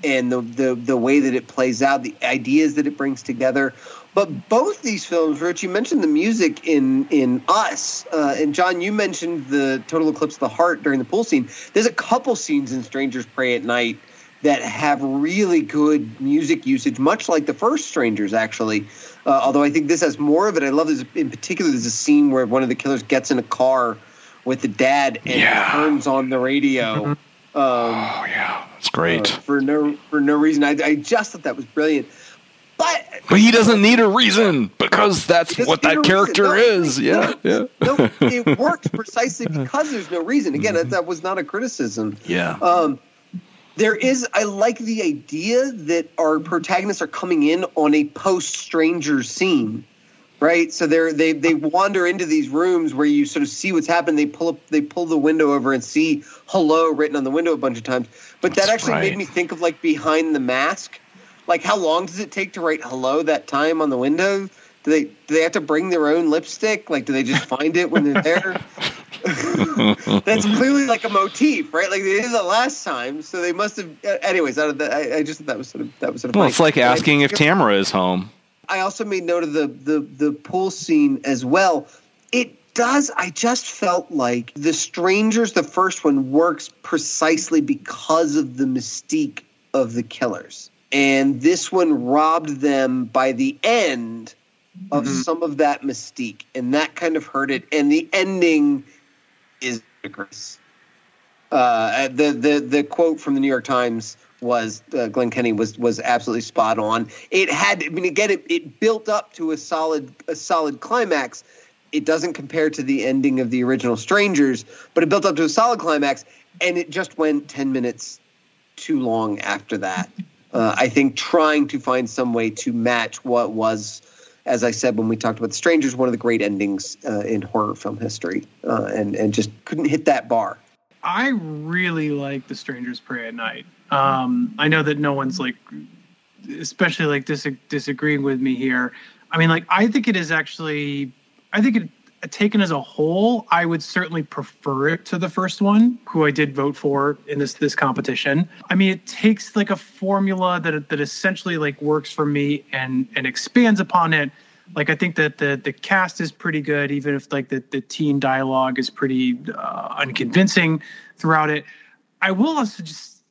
and the, the, the way that it plays out, the ideas that it brings together. But both these films, Rich, you mentioned the music in in Us, uh, and John, you mentioned the Total Eclipse of the Heart during the pool scene. There's a couple scenes in Strangers Prey at Night that have really good music usage, much like the first Strangers, actually. Uh, although I think this has more of it. I love this in particular. There's a scene where one of the killers gets in a car with the dad and Yeah. turns on the radio. Um, Oh yeah, that's great. uh, for no for no reason. I, I just thought that was brilliant. But but he doesn't need a reason because that's Because what that character reason. is. Yeah, yeah, no, it works precisely because there's no reason. Again, that, that was not a criticism. yeah. Um, there is, I like the idea that our protagonists are coming in on a post stranger scene, right? So they're they they wander into these rooms where you sort of see what's happened. They pull up, they pull the window over and see "hello" written on the window a bunch of times. But that That's actually right. made me think of like behind the mask. Like, how long does it take to write "hello" that time on the window? Do they do they have to bring their own lipstick? Like, do they just find it when they're there? That's clearly like a motif, right? Like they did the last time, so they must have. uh, Anyways, out of that, I, I just that was sort of that was sort of. well, funny. it's like And I asking if think- Tamara is home. I also made note of the the the pool scene as well. It does. I just felt like the strangers, the first one, works precisely because of the mystique of the killers, and this one robbed them by the end of Mhm. some of that mystique, and that kind of hurt it. And the ending is. Uh, the the the quote from the New York Times was uh, Glenn Kenny was was absolutely spot on. It had, I mean, again, it, it built up to a solid a solid climax. It doesn't compare to the ending of the original Strangers, but it built up to a solid climax, and it just went ten minutes too long after that. Uh, I think trying to find some way to match what was, as I said when we talked about the Strangers, one of the great endings uh, in horror film history, uh, and and just couldn't hit that bar. I really like The Strangers Prey at Night. Um, I know that no one's like, especially like dis- disagreeing with me here. I mean, like, I think it is actually, I think it, taken as a whole, I would certainly prefer it to the first one, who I did vote for in this this competition. I mean, it takes like a formula that that essentially like works for me and and expands upon it. Like I think that the the cast is pretty good, even if like the the teen dialogue is pretty uh, unconvincing throughout it. I will also just,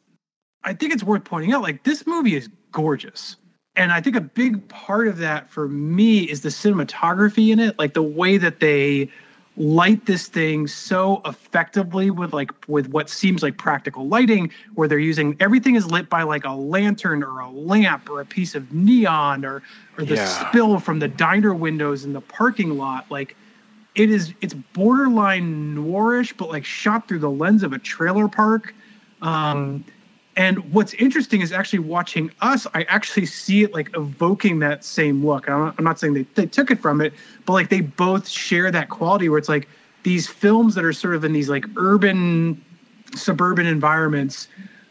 I think it's worth pointing out, like this movie is gorgeous. And I think a big part of that for me is the cinematography in it, like the way that they light this thing so effectively with like with what seems like practical lighting where they're using everything is lit by like a lantern or a lamp or a piece of neon or or the Yeah. spill from the diner windows in the parking lot like it is it's borderline noirish but like shot through the lens of a trailer park um and what's interesting is actually watching us i actually see it like evoking that same look. I'm not, I'm not saying they, they took it from it but like they both share that quality where it's like these films that are sort of in these like urban suburban environments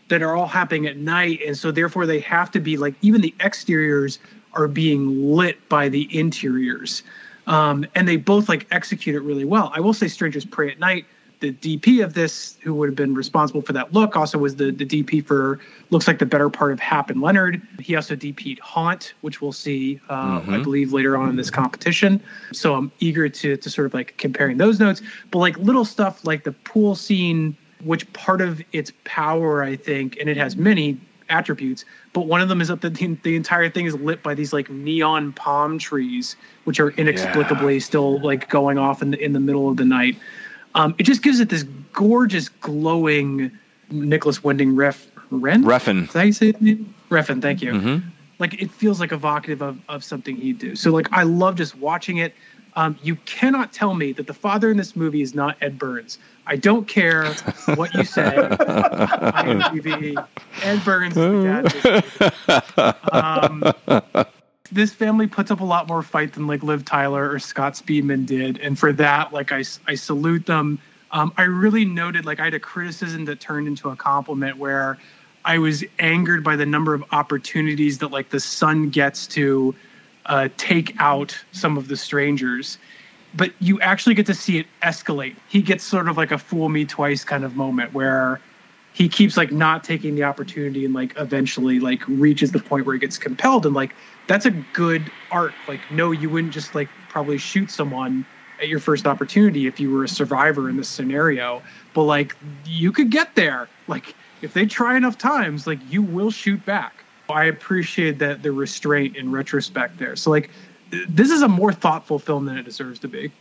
that are all happening at night and so therefore they have to be like even the exteriors are being lit by the interiors. Um, and they both like execute it really well. I will say strangers prey at night the dp of this who would have been responsible for that look also was the, the dp for looks like the better part of hap and leonard. He also dp'd haunt which we'll see uh, i believe later on in this competition. So i'm eager to, to sort of like comparing those notes. But like little stuff like the pool scene which part of its power, I think, and it has many attributes, but one of them is that the, the entire thing is lit by these like neon palm trees, which are inexplicably still like going off in the in the middle of the night. Um, it just gives it this gorgeous, glowing Nicolas Winding riff. Ren? Refn. Is that how you say his name? Refn, thank you hmm like it feels like evocative of, of something he'd do. So like I love just watching it. Um, you cannot tell me that the father in this movie is not Ed Burns. I don't care what you say. IMDb, Ed Burns is the dad. of this movie. Um, this family puts up a lot more fight than like Liv Tyler or Scott Speedman did, and for that, like I, I salute them. Um, I really noted like I had a criticism that turned into a compliment where I was angered by the number of opportunities that like the son gets to uh, take out some of the strangers, but you actually get to see it escalate. He gets sort of like a fool me twice kind of moment where he keeps like not taking the opportunity and like eventually like reaches the point where he gets compelled and like that's a good arc like no you wouldn't just like probably shoot someone at your first opportunity if you were a survivor in this scenario but like you could get there like if they try enough times like you will shoot back i appreciate that the restraint in retrospect there so like this is a more thoughtful film than it deserves to be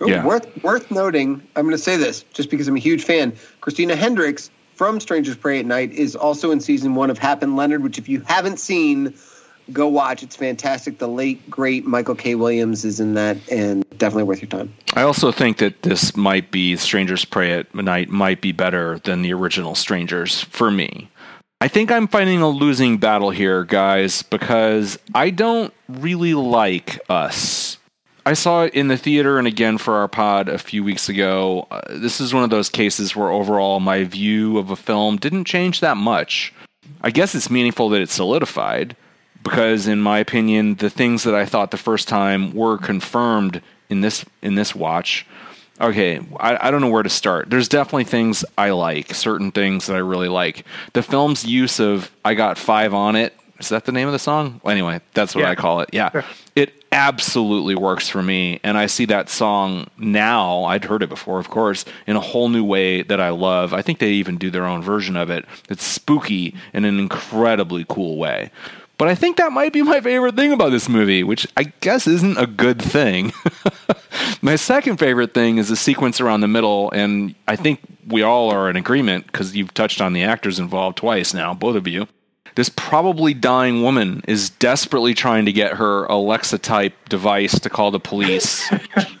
oh, Yeah. Worth worth noting. I'm going to say this just because I'm a huge fan. Christina Hendricks from Strangers Prey at Night is also in season one of Hap and Leonard, which if you haven't seen, go watch. It's fantastic. The late great Michael K. Williams is in that, and definitely worth your time. I also think that this might be Strangers Prey at Night might be better than the original Strangers for me. I think I'm fighting a losing battle here, guys, because I don't really like us. I saw it in the theater and again for our pod a few weeks ago. Uh, this is one of those cases where overall my view of a film didn't change that much. I guess it's meaningful that it solidified because in my opinion the things that I thought the first time were confirmed in this in this watch. Okay, I, I don't know where to start. There's definitely things I like, certain things that I really like. The film's use of I got five on it. Is that the name of the song? Well, anyway, that's what Yeah. I call it. Yeah. It absolutely works for me. And I see that song now, I'd heard it before, of course, in a whole new way that I love. I think they even do their own version of it. It's spooky in an incredibly cool way. But I think that might be my favorite thing about this movie, which I guess isn't a good thing. my second favorite thing is the sequence around the middle, and I think we all are in agreement because you've touched on the actors involved twice now, both of you. This probably dying woman is desperately trying to get her Alexa type device to call the police.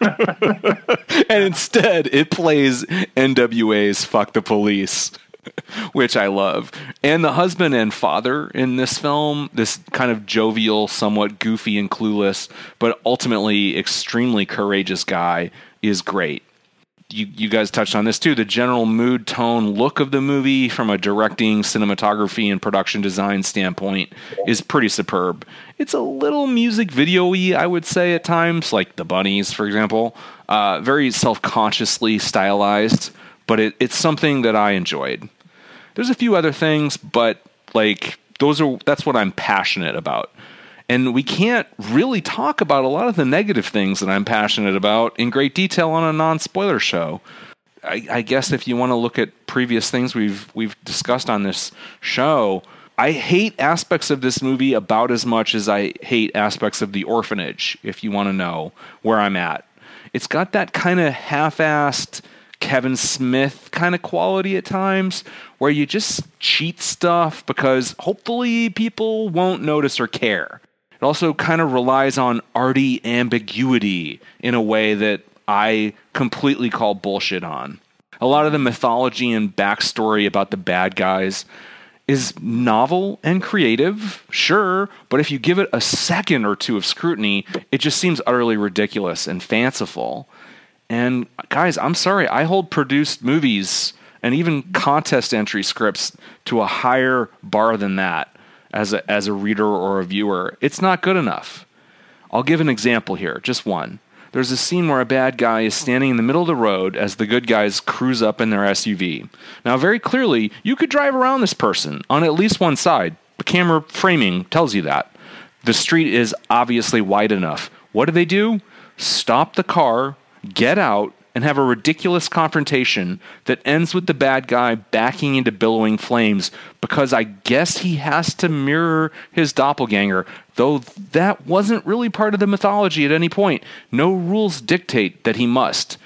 and instead, it plays NWA's Fuck the Police, which I love. And the husband and father in this film, this kind of jovial, somewhat goofy and clueless, but ultimately extremely courageous guy, is great you, you guys touched on this too. The general mood, tone, look of the movie from a directing, cinematography, and production design standpoint is pretty superb. It's a little music video y, I would say, at times, like The Bunnies, for example. Uh, very self consciously stylized, but it, it's something that I enjoyed. There's a few other things, but like those are that's what I'm passionate about. And we can't really talk about a lot of the negative things that I'm passionate about in great detail on a non-spoiler show. I, I guess if you want to look at previous things we've we've discussed on this show, I hate aspects of this movie about as much as I hate aspects of The Orphanage. If you want to know where I'm at, it's got that kind of half-assed Kevin Smith kind of quality at times where you just cheat stuff because hopefully people won't notice or care. It also kind of relies on arty ambiguity in a way that I completely call bullshit on. A lot of the mythology and backstory about the bad guys is novel and creative, sure, but if you give it a second or two of scrutiny, it just seems utterly ridiculous and fanciful. And guys, I'm sorry, I hold produced movies and even contest entry scripts to a higher bar than that as a as a reader or a viewer. It's not good enough. I'll give an example here, just one. There's a scene where a bad guy is standing in the middle of the road as the good guys cruise up in their SUV. Now, very clearly, you could drive around this person on at least one side. The camera framing tells you that. The street is obviously wide enough. What do they do? Stop the car, get out, and have a ridiculous confrontation that ends with the bad guy backing into billowing flames because I guess he has to mirror his doppelganger, though that wasn't really part of the mythology at any point. No rules dictate that he must.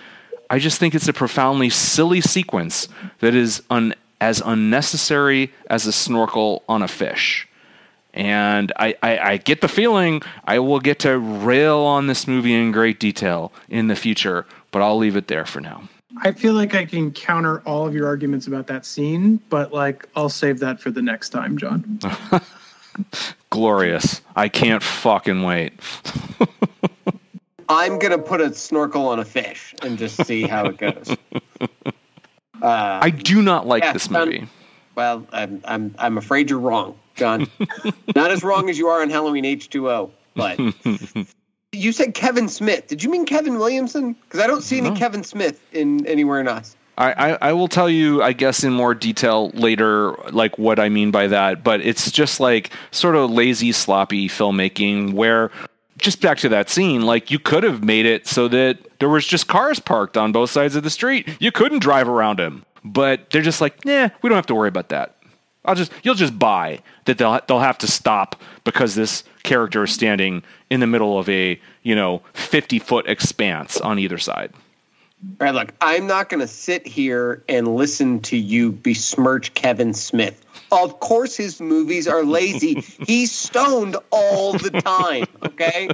I just think it's a profoundly silly sequence that is un- as unnecessary as a snorkel on a fish. And I, I, I get the feeling I will get to rail on this movie in great detail in the future, but I'll leave it there for now. I feel like I can counter all of your arguments about that scene, but like I'll save that for the next time, John. Glorious. I can't fucking wait. I'm gonna put a snorkel on a fish and just see how it goes. Uh, I do not like Yeah, this um, movie. Well, I'm I'm I'm afraid you're wrong, John. Not as wrong as you are on Halloween H2O, but you said Kevin Smith. Did you mean Kevin Williamson? Because I don't see any No. Kevin Smith in anywhere in us. I, I, I will tell you, I guess, in more detail later, like what I mean by that. But it's just like sort of lazy, sloppy filmmaking where just back to that scene, like you could have made it so that there was just cars parked on both sides of the street. You couldn't drive around him. But they're just like, nah, we don't have to worry about that. I'll just you'll just buy that they'll they'll have to stop because this character is standing in the middle of a, you know, 50 foot expanse on either side. All right, look, I'm not going to sit here and listen to you besmirch Kevin Smith. Of course, his movies are lazy. He's stoned all the time. Okay.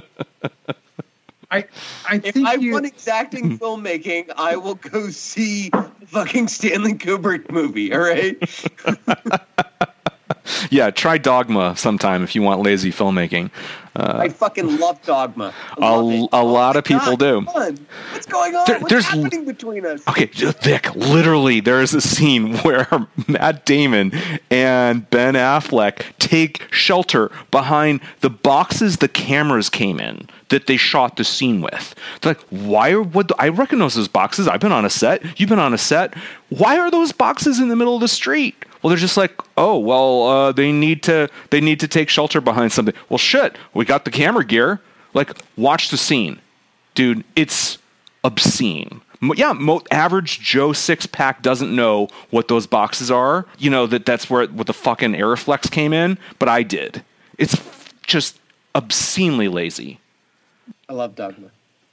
I I If I you, want exacting filmmaking, I will go see fucking Stanley Kubrick movie. All right. Yeah, try Dogma sometime if you want lazy filmmaking. Uh, I fucking love Dogma. I A- love it. a Oh lot of people God, do. What's going on? There- What's there's- happening between us? Okay, Vic, literally, there is a scene where Matt Damon and Ben Affleck take shelter behind the boxes the cameras came in that they shot the scene with. They're like, why are what? I recognize those boxes. I've been on a set. You've been on a set. Why are those boxes in the middle of the street? Well, they're just like, oh, well, uh, they need to they need to take shelter behind something. Well, shit, we got the camera gear. Like, watch the scene, dude. It's obscene. Yeah, mo- average Joe six pack doesn't know what those boxes are. You know that that's where what the fucking Arriflex came in, but I did. It's f- just obscenely lazy. I love Dogma,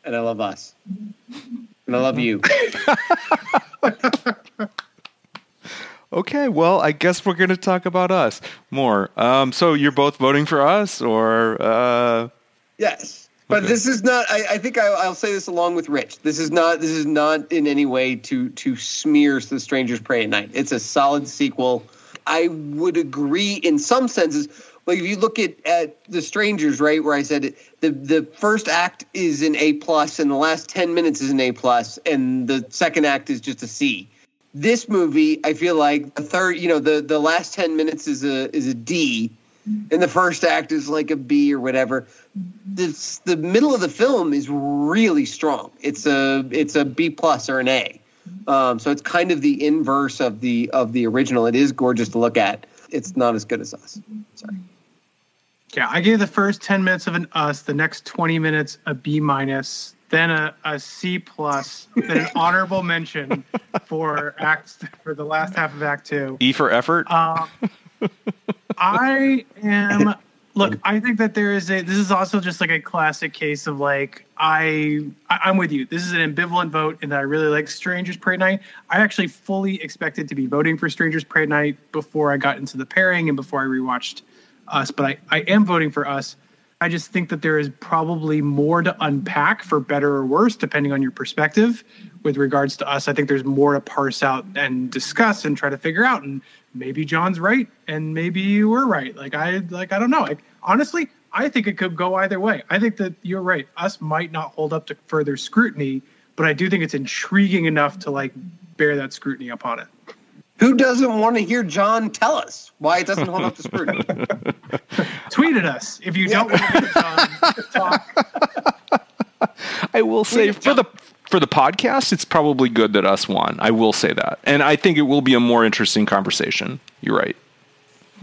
and I love us, and I love you. Okay, well, I guess we're going to talk about us more. Um, so you're both voting for us, or uh, Yes, but this is not. I, I think I, I'll say this along with Rich. This is not. This is not in any way to to smear the Strangers Prey at Night. It's a solid sequel. I would agree in some senses. Like if you look at, at the Strangers, right, where I said it, the the first act is an A plus, and the last ten minutes is an A plus, and the second act is just a C. This movie, I feel like the third, you know, the the last ten minutes is a is a D, mm-hmm. and the first act is like a B or whatever. Mm-hmm. This the middle of the film is really strong. It's a it's a B plus or an A. Mm-hmm. Um, so it's kind of the inverse of the of the original. It is gorgeous to look at. It's not as good as us. Sorry. Yeah, I gave the first ten minutes of an us, the next twenty minutes a B minus, then a, a C plus, then an honorable mention for acts for the last half of Act Two. E for effort? Um, I am. Look, I think that there is a. This is also just like a classic case of like I. I'm with you. This is an ambivalent vote and that I really like Strangers Prey at Night. I actually fully expected to be voting for Strangers Prey at Night before I got into the pairing and before I rewatched Us, but I I am voting for Us. I just think that there is probably more to unpack for better or worse, depending on your perspective. With regards to us, I think there's more to parse out and discuss and try to figure out. And maybe John's right, and maybe you were right. Like I, like I don't know. Like honestly, I think it could go either way. I think that you're right. Us might not hold up to further scrutiny, but I do think it's intriguing enough to like bear that scrutiny upon it. Who doesn't want to hear John tell us why it doesn't hold up to scrutiny? Tweet at us if you don't want to hear John talk. I will say for the for the podcast, it's probably good that us won. I will say that, and I think it will be a more interesting conversation. You're right.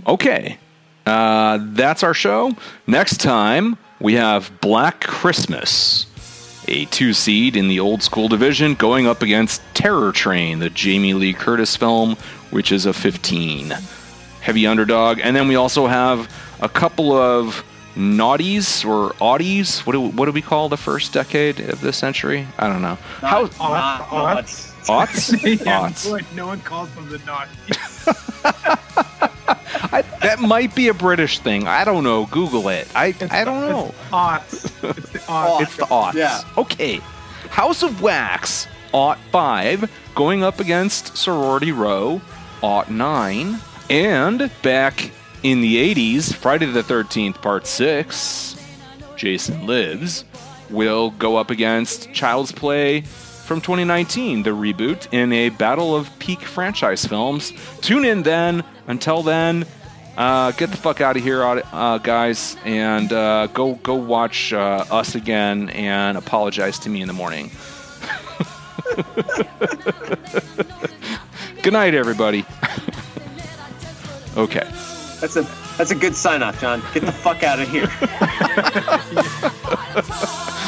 Okay, uh, that's our show. Next time we have Black Christmas, a two seed in the old school division, going up against Terror Train, the Jamie Lee Curtis film, which is a 15. Heavy underdog, and then we also have a couple of naughties or oddies. What do what do we call the first decade of this century? I don't know. How Aught- aught. Aughts? yeah, Aughts. boy, no one calls them the naughty. I, that might be a British thing. I don't know. Google it. I I don't know. Aughts. It's the aughts. It's the aughts. Yeah. Okay. House of Wax, aught 5, going up against Sorority Row, aught 9. And back in the 80s, Friday the 13th, part 6, Jason Lives, will go up against Child's Play from 2019, the reboot, in a battle of peak franchise films. Tune in then. Until then, uh, get the fuck out of here, uh, guys, and uh, go go watch uh, us again and apologize to me in the morning. Good night, everybody. okay. That's a that's a good sign off, John. Get the fuck out of here.